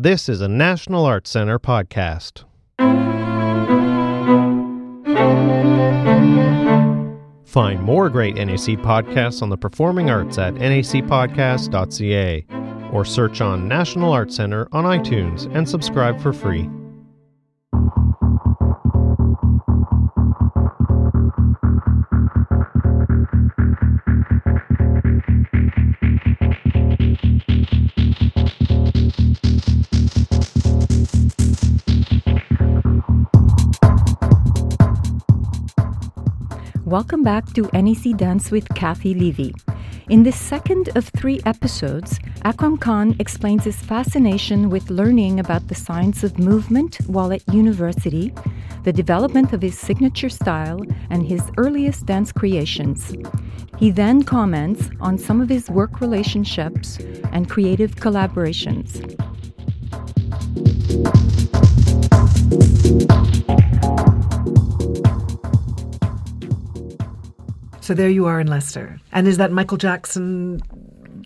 This is a National Arts Center podcast. Find more great NAC podcasts on the performing arts at nacpodcast.ca or search on National Arts Center on iTunes and subscribe for free. Welcome back to NAC Dance with Cathy Levy. In this second of three episodes, Akram Khan explains his fascination with learning about the science of movement while at university, the development of his signature style, and his earliest dance creations. He then comments on some of his work relationships and creative collaborations. So there you are in Leicester. And is that Michael Jackson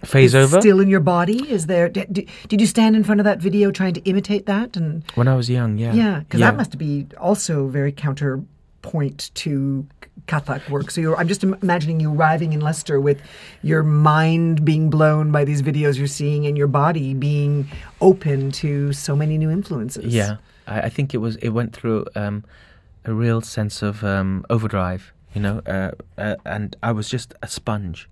phase over still in your body? Is there? Did, did you stand in front of that video trying to imitate that? And when I was young, yeah, yeah, because that must be also very counterpoint to Kathak work. So you're, I'm just imagining you arriving in Leicester with your mind being blown by these videos you're seeing and your body being open to so many new influences. Yeah, I, I think it was. It went through um, a real sense of um, overdrive you know, uh, uh, and I was just a sponge.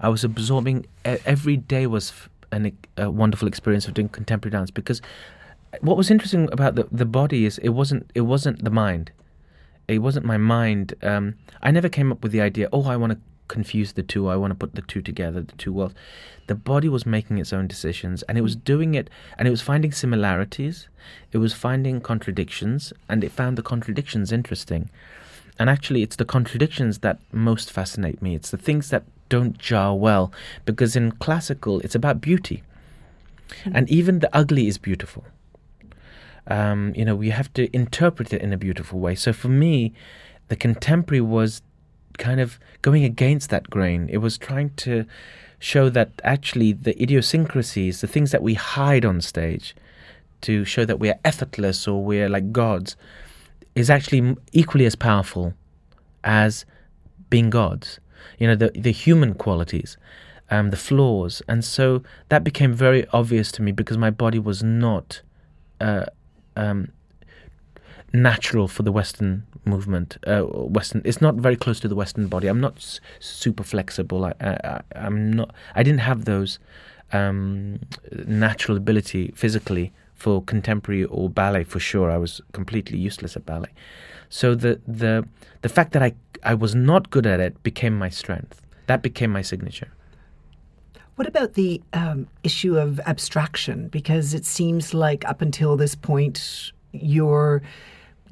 I was absorbing. Every day was an, a wonderful experience of doing contemporary dance because what was interesting about the the body is it wasn't it wasn't the mind. It wasn't my mind. Um, I never came up with the idea. Oh, I want to confuse the two. I want to put the two together, the two worlds. The body was making its own decisions, and it was doing it, and it was finding similarities. It was finding contradictions, and it found the contradictions interesting. And actually, it's the contradictions that most fascinate me. It's the things that don't jar well, because in classical, it's about beauty. Mm-hmm. And even the ugly is beautiful. Um, you know, we have to interpret it in a beautiful way. So for me, the contemporary was kind of going against that grain. It was trying to show that actually the idiosyncrasies, the things that we hide on stage, to show that we are effortless or we're like gods, is actually equally as powerful as being gods. You know, the the human qualities, um, the flaws, and so that became very obvious to me because my body was not uh, um, natural for the Western movement. Uh, Western, it's not very close to the Western body. I'm not s- super flexible. I, I, am not. I didn't have those um, natural ability physically for contemporary or ballet for sure. I was completely useless at ballet. So the the the fact that I I was not good at it became my strength. That became my signature. What about the um, issue of abstraction? Because it seems like up until this point, your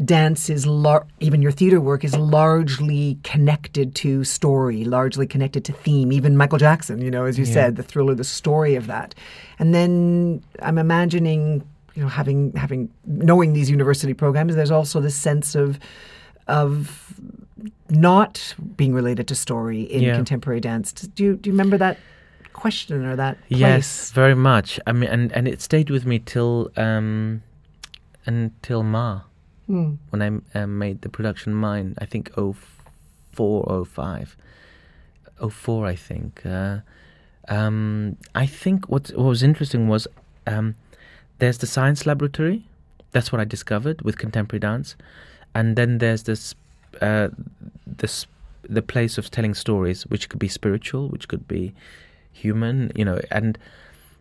dance is lar- even your theater work is largely connected to story, largely connected to theme. Even Michael Jackson, you know, as you yeah. said, the thriller, the story of that. And then I'm imagining you know, having having knowing these university programs, there's also this sense of of not being related to story in yeah. contemporary dance. Do you do you remember that question or that? Place? Yes, very much. I mean, and and it stayed with me till um, until Ma, hmm. when I um, made the production mine. I think oh four oh five, oh four. I think. Uh, um, I think what what was interesting was um, there's the science laboratory. That's what I discovered with contemporary dance, and then there's this uh, this the place of telling stories, which could be spiritual, which could be human, you know, and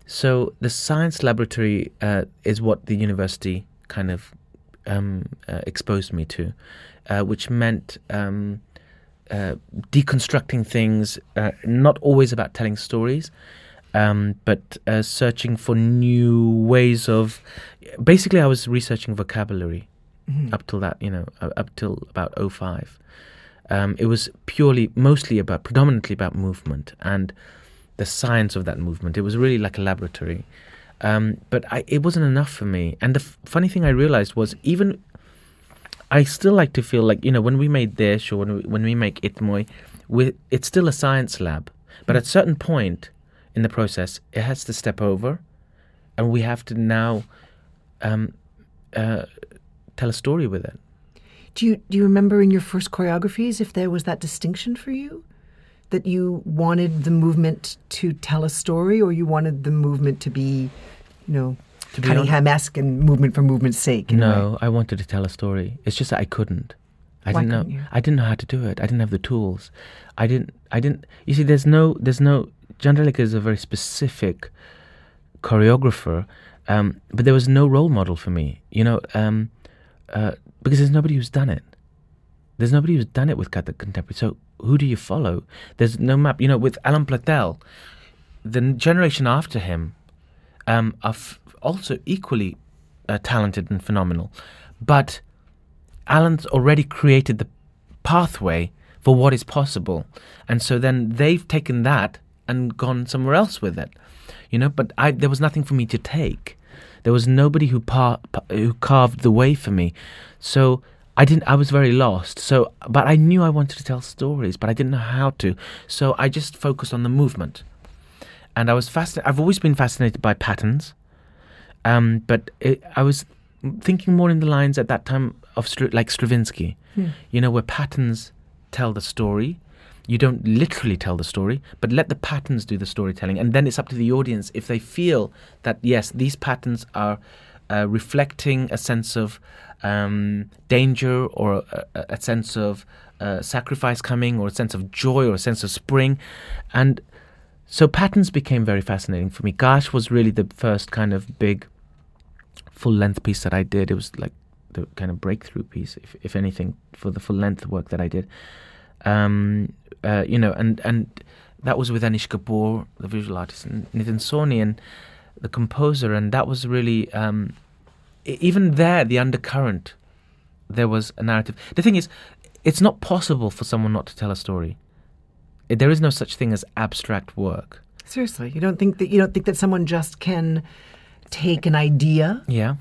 so the science laboratory uh, is what the university kind of um, uh, exposed me to, uh, which meant um, uh, deconstructing things, uh, not always about telling stories, um, but uh, searching for new ways of. Basically, I was researching vocabulary mm-hmm. up till that, you know, up till about 05. Um, it was purely, mostly about, predominantly about movement and the science of that movement. It was really like a laboratory. Um, but I, it wasn't enough for me. And the f- funny thing I realized was even I still like to feel like you know when we made Desh or when we, when we make iTMOi, we, it's still a science lab. But at a certain point, in the process, it has to step over and we have to now um, uh, tell a story with it. Do you do you remember in your first choreographies if there was that distinction for you? That you wanted the movement to tell a story or you wanted the movement to be, you know, To be Cunningham-esque and movement for movement's sake? in a way? No, I wanted to tell a story. It's just that I couldn't. I Why didn't know. you? I didn't know how to do it. I didn't have the tools. I didn't. I didn't. You see, there's no. There's no. Chandralekha is a very specific choreographer, um, but there was no role model for me. You know, um, uh, because there's nobody who's done it. There's nobody who's done it with Kathak contemporary. So who do you follow? There's no map. You know, with Alain Platel, the generation after him um, are f- also equally uh, talented and phenomenal, but Alain's already created the pathway for what is possible, and so then they've taken that and gone somewhere else with it, you know. But I, there was nothing for me to take. There was nobody who par- pa- who carved the way for me, so I didn't. I was very lost. So, but I knew I wanted to tell stories, but I didn't know how to. So I just focused on the movement, and I was fascinated. I've always been fascinated by patterns, um, but it, I was thinking more in the lines at that time of like Stravinsky, you know, where patterns tell the story. You don't literally tell the story, but let the patterns do the storytelling, and then it's up to the audience if they feel that yes, these patterns are uh, reflecting a sense of um, danger or a, a- sense of uh, sacrifice coming, or a sense of joy, or a sense of spring, and so patterns became very fascinating for me. Kaash was really the first kind of big full length piece that I did. It was like the kind of breakthrough piece, if, if anything, for the full length work that I did. Um, uh, you know, and and that was with Anish Kapoor, the visual artist, and Nitin Sawhney, and the composer, and that was really um, even there the undercurrent. There was a narrative. The thing is, it's not possible for someone not to tell a story. There is no such thing as abstract work. Seriously, you don't think that you don't think that someone just can take an idea. Yeah.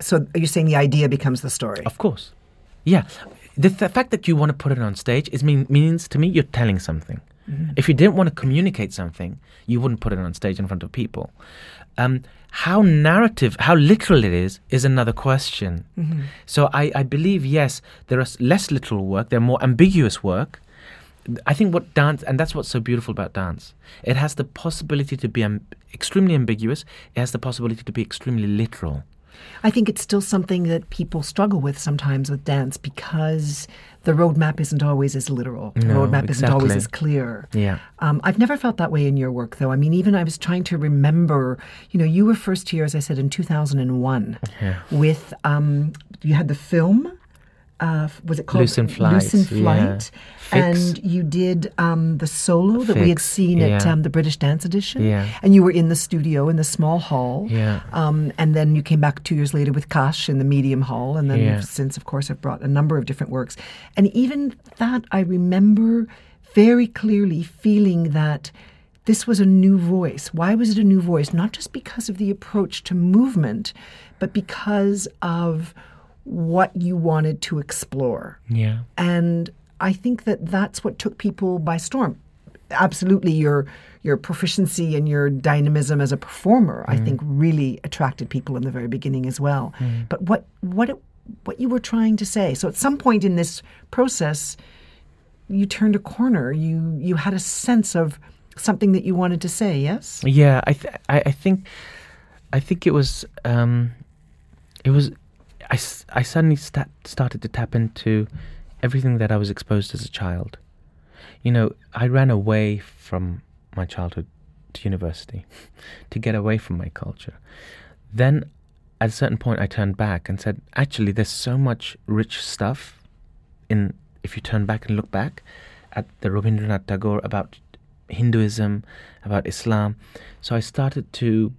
So are you're saying the idea becomes the story. Of course. Yeah. The, the fact that you want to put it on stage is mean, means to me you're telling something. If you didn't want to communicate something, you wouldn't put it on stage in front of people. Um, how narrative, how literal it is, is another question. So I, I believe, yes, there is less literal work, there are more ambiguous work. I think what dance, and that's what's so beautiful about dance, it has the possibility to be um, extremely ambiguous, it has the possibility to be extremely literal. I think it's still something that people struggle with sometimes with dance because the roadmap isn't always as literal. The No, roadmap isn't always as clear. Yeah. Um, I've never felt that way in your work, though. I mean, even I was trying to remember, you know, you were first here, as I said, in 2001 Yeah. with, um, you had the film. Uh, was it called Loose in Flight, Lucent. Flight, Fix. and you did um, the solo that we had Fix, seen at yeah. um, the British Dance Edition, Yeah. and you were in the studio in the small hall, Yeah. um, and then you came back two years later with Kaash in the medium hall, and then Yeah. since, of course, I've brought a number of different works. And even that, I remember very clearly feeling that this was a new voice. Why was it a new voice? Not just because of the approach to movement, but because of what you wanted to explore. Yeah. And I think that that's what took people by storm. Absolutely, your your proficiency and your dynamism as a performer, I think, really attracted people in the very beginning as well. But what what it, what you were trying to say? So at some point in this process, you turned a corner. You you had a sense of something that you wanted to say. Yes. Yeah, I, th- I, I think, I think it was, um, it was, I, I suddenly sta- started to tap into everything that I was exposed as a child. You know, I ran away from my childhood to university to get away from my culture. Then, at a certain point, I turned back and said, actually, there's so much rich stuff in if you turn back and look back at the Rabindranath Tagore about Hinduism, about Islam. So I started to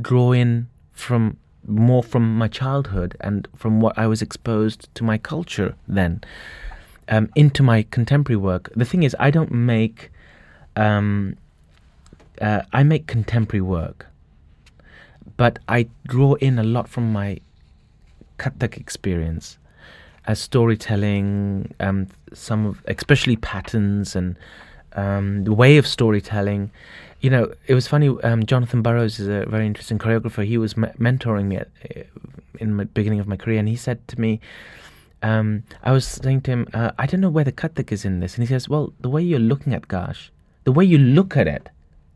draw in from more from my childhood and from what I was exposed to my culture then um, into my contemporary work. The thing is, I don't make um, uh, I make contemporary work, but I draw in a lot from my Kathak experience as storytelling, um, some of especially patterns and um, the way of storytelling. You know, it was funny. Um, Jonathan Burrows is a very interesting choreographer. He was me- mentoring me at, uh, in the beginning of my career, and he said to me, um, I was saying to him, uh, I don't know where the Kathak is in this. And he says, Well, the way you're looking at Gash, the way you look at it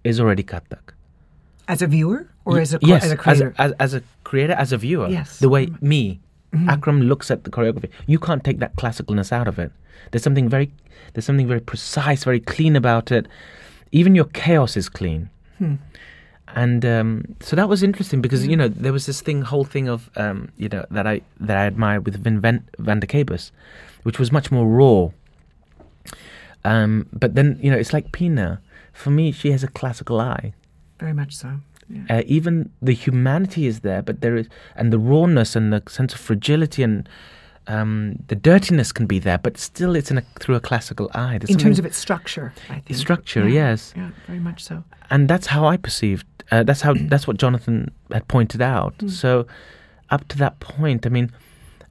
is already Kathak. As a viewer or Y- as a, yes, as a creator? As, as a creator, as a viewer. Yes. The way me, Akram looks at the choreography, you can't take that classicalness out of it. There's something very, there's something very precise, very clean about it. Even your chaos is clean. And um, so that was interesting because you know there was this thing, whole thing of um, you know that I that I admired with Wim Van, Vandekeybus, which was much more raw. Um, but then you know it's like Pina. For me, she has a classical eye. Very much so. Yeah. Uh, even the humanity is there, but there is, and the rawness and the sense of fragility and um, the dirtiness can be there, but still it's in a, through a classical eye. There's In terms of its structure, I think. structure, Yeah, yes. Yeah, very much so. and that's how I perceived. Uh, that's how that's what Jonathan had pointed out. So, up to that point, I mean,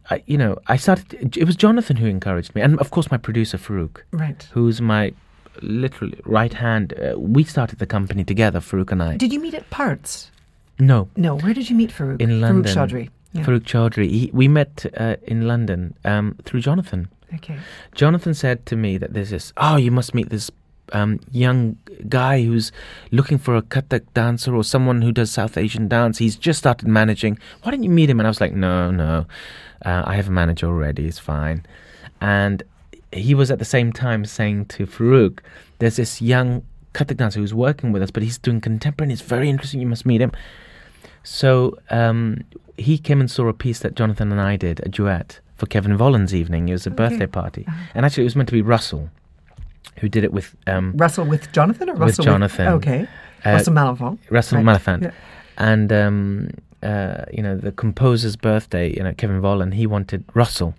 I, you know, I started. It was Jonathan who encouraged me, and of course my producer Farooq, Right. who's my literally right hand. Uh, we started the company together, Farooq and I. Did you meet at Parts? no, No. Where did you meet Farooq? in Farooq London. Chaudhry. Yeah. Farooq Chaudhry. He, we met uh, in London um, through Jonathan. Okay. Jonathan said to me that there's this, oh, you must meet this um, young guy who's looking for a Kathak dancer or someone who does South Asian dance. He's just started managing. Why don't you meet him? And I was like, no, no, uh, I have a manager already. It's fine. And he was at the same time saying to Farooq, there's this young Kathak dancer who's working with us, but he's doing contemporary it's very interesting. You must meet him. So um, he came and saw a piece that Jonathan and I did, a duet for Kevin Volans's evening. It was a birthday party, and actually it was meant to be Russell, who did it with um, Russell with Jonathan or Russell With Jonathan. okay. Uh, Russell Maliphant. Russell Right. Maliphant, Yeah. and um, uh, you know the composer's birthday. You know Kevin Volans, he wanted Russell,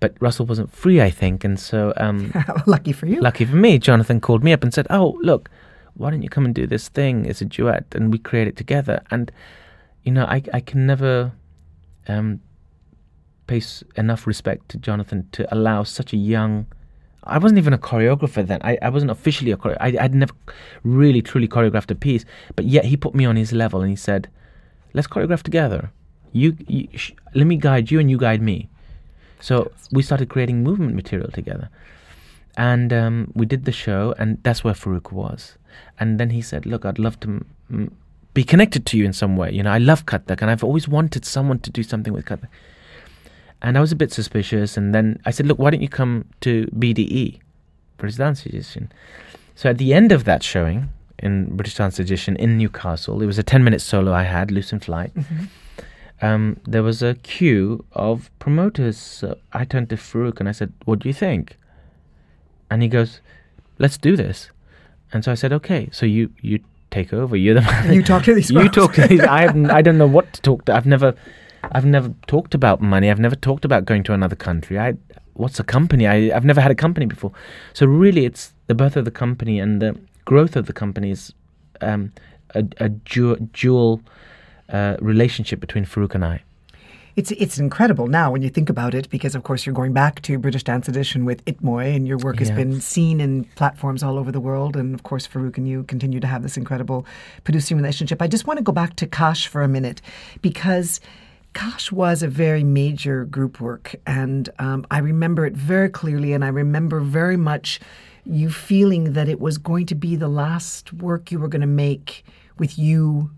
but Russell wasn't free, I think, and so um, Lucky for you. lucky for me, Jonathan called me up and said, "Oh, look, why don't you come and do this thing? It's a duet, and we create it together." And you know, I I can never um, pay enough respect to Jonathan to allow such a young. I wasn't even a choreographer then. I, I wasn't officially a choreo. I, I'd never really truly choreographed a piece, but yet he put me on his level and he said, "Let's choreograph together. You, you sh- let me guide you, and you guide me." So we started creating movement material together, and um, we did the show, and that's where Farooq was. And then he said, "Look, I'd love to." M- m- be connected to you in some way. You know, I love Kathak and I've always wanted someone to do something with Kathak. And I was a bit suspicious. And then I said, look, why don't you come to BDE, British Dance Edition? So at the end of that showing in British Dance Edition in Newcastle, it was a 10 minute solo I had, Loose in Flight. Um, there was a queue of promoters. So I turned to Farooq and I said, what do you think? And he goes, let's do this. And so I said, okay, so you, you take over. You're the man. You talk to these You talk to these. I haven't, I don't know what to talk to. I've never, I've never talked about money. I've never talked about going to another country. I, what's a company? I, I've never had a company before. So really, it's the birth of the company and the growth of the company is um, a, a dual, dual uh, relationship between Farooq and I. It's it's incredible now when you think about it, because of course you're going back to British Dance Edition with iTMOi, and your work has been seen in platforms all over the world. And of course, Farooq and you continue to have this incredible producing relationship. I just want to go back to Kaash for a minute, because Kaash was a very major group work, and um, I remember it very clearly, and I remember very much you feeling that it was going to be the last work you were going to make with you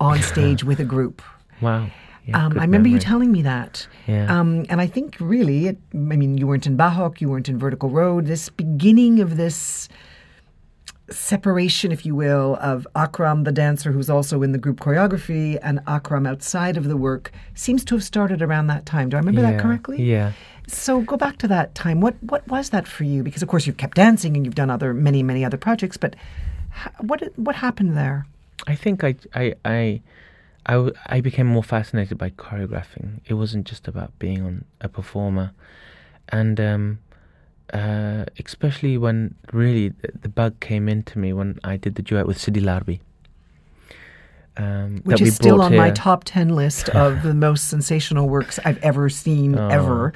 on stage with a group. Wow. Yeah, Um, I remember you telling me that. Yeah. Um, and I think really, it, I mean, you weren't in Bahok, you weren't in Vertical Road. This beginning of this separation, if you will, of Akram, the dancer who's also in the group choreography, and Akram outside of the work seems to have started around that time. Do I remember that correctly? Yeah. So go back to that time. What what was that for you? Because of course you've kept dancing and you've done other many many other projects, but ha- what what happened there? I think I, I, I, I, w- I became more fascinated by choreographing. It wasn't just about being on a performer, and um, uh, especially when really the, the bug came into me when I did the duet with Sidi Larbi. Um, Which is still on my top 10 list of the most sensational works I've ever seen, Oh. ever.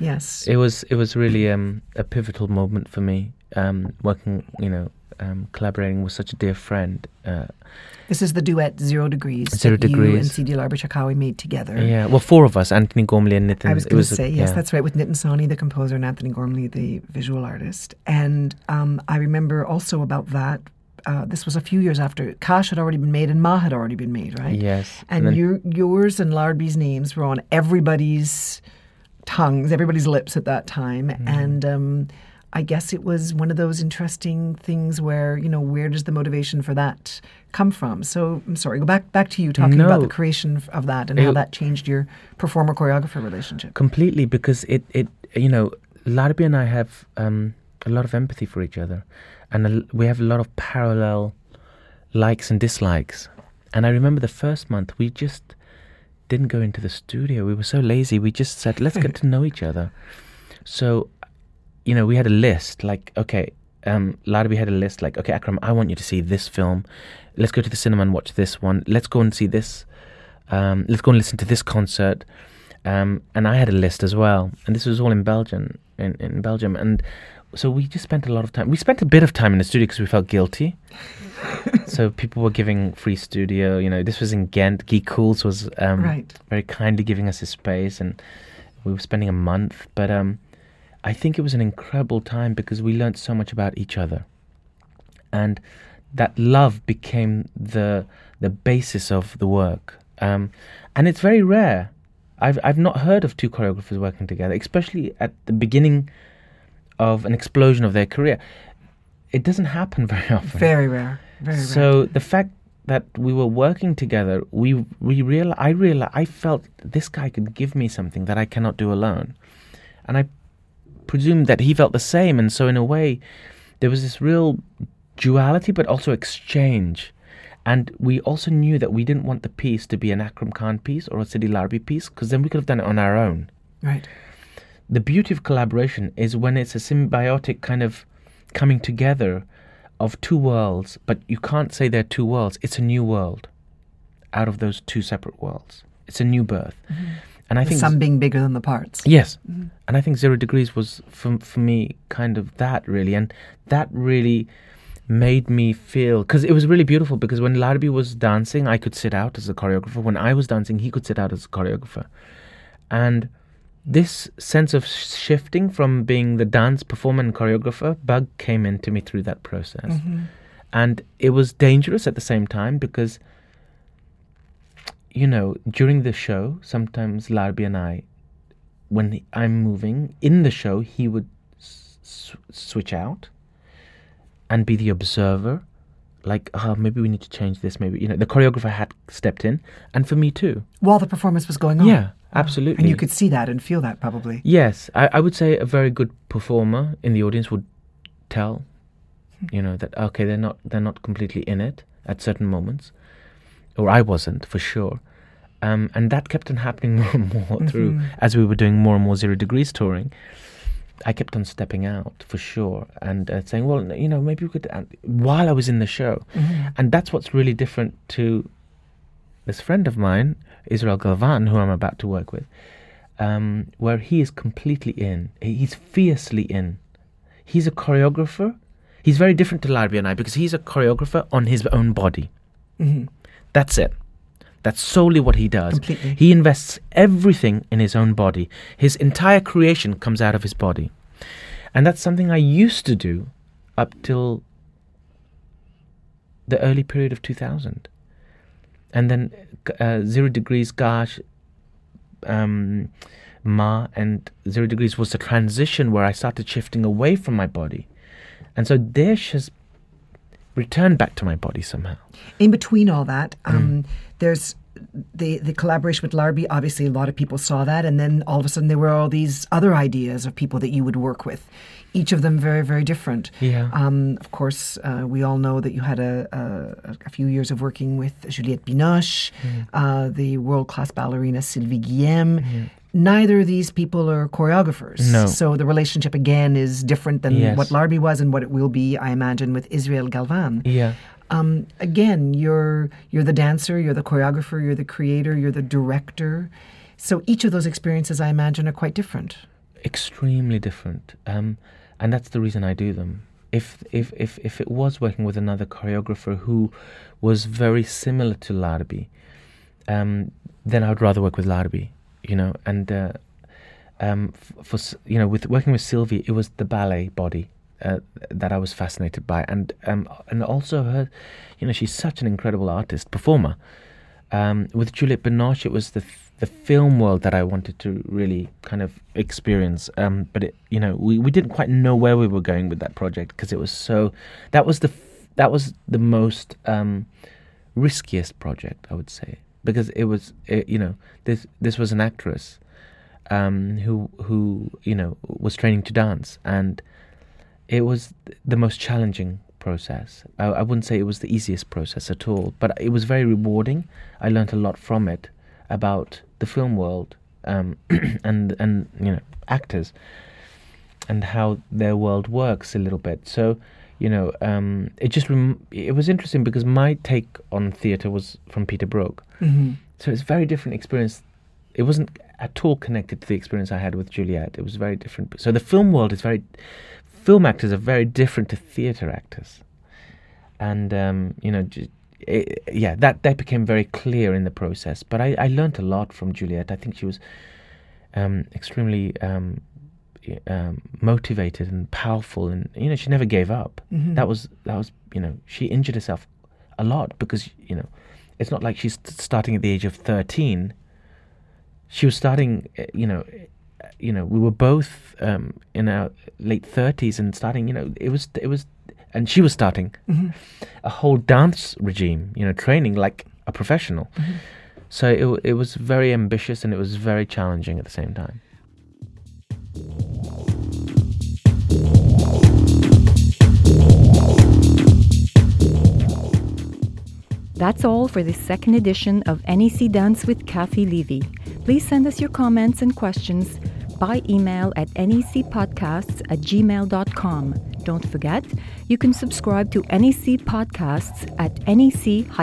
Yes. It was it was really um, a pivotal moment for me. Um, working, you know, um, collaborating with such a dear friend. Uh, This is the duet Zero Degrees Zero that you Degrees. and Sidi Cherkaoui made together. yeah, well, four of us: Antony Gormley and Nitin. I was going to a- say, yes, yeah. that's right, with Nitin Sawhney, the composer, and Antony Gormley, the visual artist. And um, I remember also about that. Uh, this was a few years after Kaash had already been made and Ma had already been made, right? Yes, And, then- your, yours and Larbi's names were on everybody's tongues, everybody's lips at that time. Mm-hmm. And um, I guess it was one of those interesting things where, you know, where does the motivation for that come from? So I'm sorry, go back back to you talking about the creation of that and how that changed your performer choreographer relationship. completely because it, it you know Larbi and I have um, a lot of empathy for each other and a, we have a lot of parallel likes and dislikes and I remember the first month we just didn't go into the studio we were so lazy we just said let's get to know each other so you know we had a list like okay um Larbi had a list like okay Akram I want you to see this film let's go to the cinema and watch this one let's go and see this um, let's go and listen to this concert um, and I had a list as well, and this was all in Belgium, in, in Belgium, and so we just spent a lot of time. We spent a bit of time in the studio because we felt guilty. so people were giving free studio. You know, this was in Ghent. Guy Cools was um, Right. very kindly giving us his space, and we were spending a month. But um, I think it was an incredible time because we learned so much about each other, and that love became the the basis of the work. Um, and it's very rare. I've I've not heard of two choreographers working together, especially at the beginning of an explosion of their career. It doesn't happen very often. Very rare. Very rare. So the fact that we were working together, we we real I real I felt this guy could give me something that I cannot do alone, and I presumed that he felt the same. And so in a way, there was this real duality, but also exchange. And we also knew that we didn't want the piece to be an Akram Khan piece or a Sidi Larbi piece, because then we could have done it on our own Right. the beauty of collaboration is when it's a symbiotic kind of coming together of two worlds, but you can't say they're two worlds. It's a new world out of those two separate worlds. It's a new birth. Mm-hmm. And I The think sum being bigger than the parts. Yes, mm-hmm. and I think Zero Degrees was for for me kind of that really, and that really made me feel because it was really beautiful. Because when Larbi was dancing, I could sit out as a choreographer. When I was dancing, he could sit out as a choreographer, and this sense of shifting from being the dance performer and choreographer, Bug came into me through that process, mm-hmm. and it was dangerous at the same time because. You know, during the show, sometimes Larbi and I when I'm moving in the show, he would s- switch out and be the observer. Like, oh, maybe we need to change this. Maybe you know, the choreographer had stepped in, and for me too. While the performance was going on. Yeah, absolutely. And you could see that and feel that probably. Yes, I, I would say a very good performer in the audience would tell, hmm. you know, that okay, they're not they're not completely in it at certain moments, or I wasn't for sure, um, and that kept on happening more and more through as we were doing more and more zero degrees touring. I kept on stepping out for sure and uh, saying, well, you know, maybe we could uh, while I was in the show, and that's what's really different to this friend of mine, Israel Galvan, who I'm about to work with, um, where he is completely in. He's fiercely in. He's a choreographer. He's very different to Larbi and I because he's a choreographer on his own body. That's it. That's solely what he does. Completely. He invests everything in his own body. His entire creation comes out of his body. And that's something I used to do up till the early period of 2000. And then uh, Zero Degrees, Kaash, um, Ma, and Zero Degrees was the transition where I started shifting away from my body. And so Desh has returned back to my body somehow. In between all that, Mm. um, there's the the collaboration with Larbi. Obviously, a lot of people saw that, and then all of a sudden there were all these other ideas of people that you would work with. Each of them very, very different. Yeah. Um, of course, uh, we all know that you had a, a, a few years of working with Juliette Binoche, Mm. uh, the world class ballerina Sylvie Guillem. Neither of these people are choreographers. No. So the relationship again is different than Yes. what Larbi was and what it will be, I imagine, with Israel Galvan. Yeah. Um, again, you're you're the dancer, you're the choreographer, you're the creator, you're the director. So each of those experiences, I imagine, are quite different. extremely different. Um, and that's the reason I do them. if if if if it was working with another choreographer who was very similar to Larbi, um, then I would rather work with Larbi, you know. And uh, um, for you know, with working with Sylvie, it was the ballet body uh, that I was fascinated by, and um, and also her, you know, she's such an incredible artist performer. Um, with Juliette Binoche, it was the f- the film world that I wanted to really kind of experience. Um, but it, you know, we, we didn't quite know where we were going with that project because it was so. That was the f- that was the most um, riskiest project, I would say, because it was it, you know this this was an actress um, who who you know was training to dance, and it was the most challenging process. I, I wouldn't say it was the easiest process at all, but it was very rewarding. I learned a lot from it about the film world um, and and you know actors and how their world works a little bit. So you know, um, it just rem- it was interesting because my take on theatre was from Peter Brook. hmm So it's a very different experience. It wasn't at all connected to the experience I had with Juliette. It was very different. So the film world is very, film actors are very different to theatre actors, and um, you know, it, yeah, that that became very clear in the process. But I, I learned a lot from Juliette. I think she was um, extremely um, um, motivated and powerful, and you know, she never gave up. Mhm. That was that was you know, she injured herself a lot because you know, it's not like she's starting at the age of thirteen. She was starting, uh, you know, uh, you know, we were both um, in our late thirties and starting. You know, it was it was, and she was starting Mhm. a whole dance regime. You know, training like a professional. So it it was very ambitious and it was very challenging at the same time. That's all for this second edition of NAC Dance with Cathy Levy. Please send us your comments and questions by email at nacpodcasts at gmail.com. Don't forget, you can subscribe to NAC Podcasts at nac-cna.ca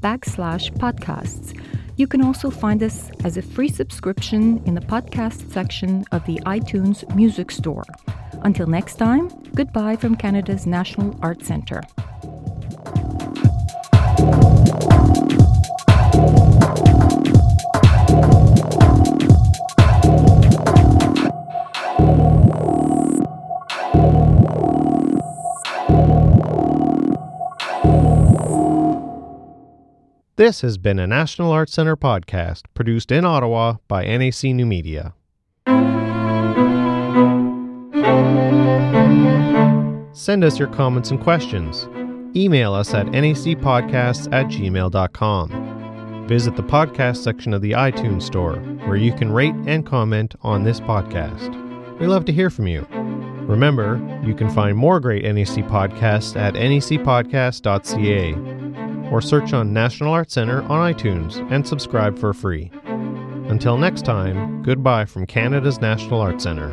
backslash podcasts. You can also find us as a free subscription in the podcast section of the iTunes Music Store. Until next time, goodbye from Canada's National Arts Centre. This has been a National Arts Center podcast produced in Ottawa by NAC New Media. Send us your comments and questions. Email us at nacpodcasts at gmail.com. Visit the podcast section of the iTunes Store, where you can rate and comment on this podcast. We love to hear from you. Remember, you can find more great NAC podcasts at nacpodcast.ca or search on National Arts Center on iTunes and subscribe for free. Until next time, goodbye from Canada's National Arts Centre.